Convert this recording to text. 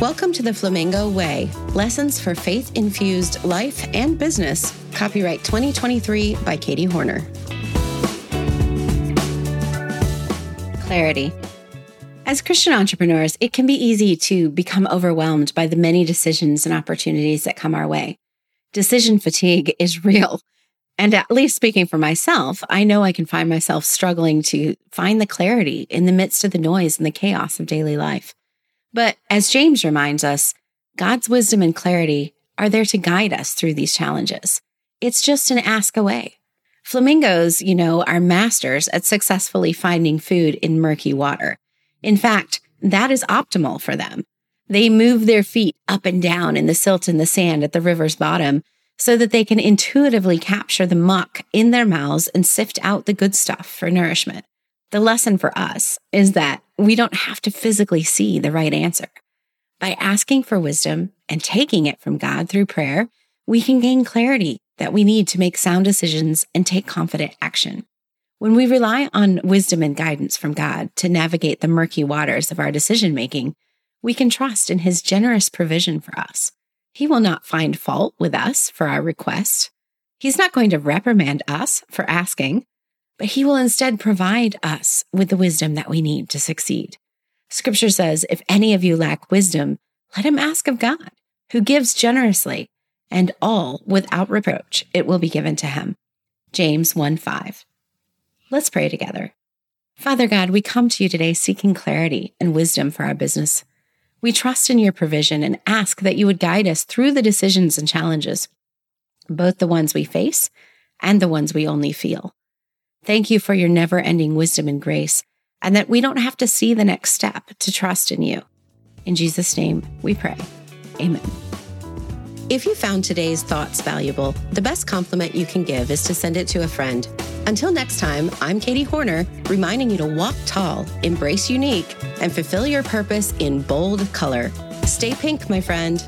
Welcome to the Flamingo Way Lessons for Faith Infused Life and Business. Copyright 2023 by Katie Hornor. Clarity. As Christian entrepreneurs, it can be easy to become overwhelmed by the many decisions and opportunities that come our way. Decision fatigue is real. And at least speaking for myself, I know I can find myself struggling to find the clarity in the midst of the noise and the chaos of daily life. But as James reminds us, God's wisdom and clarity are there to guide us through these challenges. It's just an ask away. Flamingos, you know, are masters at successfully finding food in murky water. In fact, that is optimal for them. They move their feet up and down in the silt and the sand at the river's bottom so that they can intuitively capture the muck in their mouths and sift out the good stuff for nourishment. The lesson for us is that we don't have to physically see the right answer. By asking for wisdom and taking it from God through prayer, we can gain clarity that we need to make sound decisions and take confident action. When we rely on wisdom and guidance from God to navigate the murky waters of our decision making, we can trust in His generous provision for us. He will not find fault with us for our request. He's not going to reprimand us for asking, but He will instead provide us with the wisdom that we need to succeed. Scripture says, if any of you lack wisdom, let him ask of God, who gives generously, and all without reproach it will be given to him. James 1 5. Let's pray together. Father God, we come to you today seeking clarity and wisdom for our business. We trust in your provision and ask that you would guide us through the decisions and challenges, both the ones we face and the ones we only feel. Thank you for your never ending wisdom and grace, and that we don't have to see the next step to trust in you. In Jesus' name, we pray. Amen. If you found today's thoughts valuable, the best compliment you can give is to send it to a friend. Until next time, I'm Katie Hornor, reminding you to walk tall, embrace unique, and fulfill your purpose in bold color. Stay pink, my friend.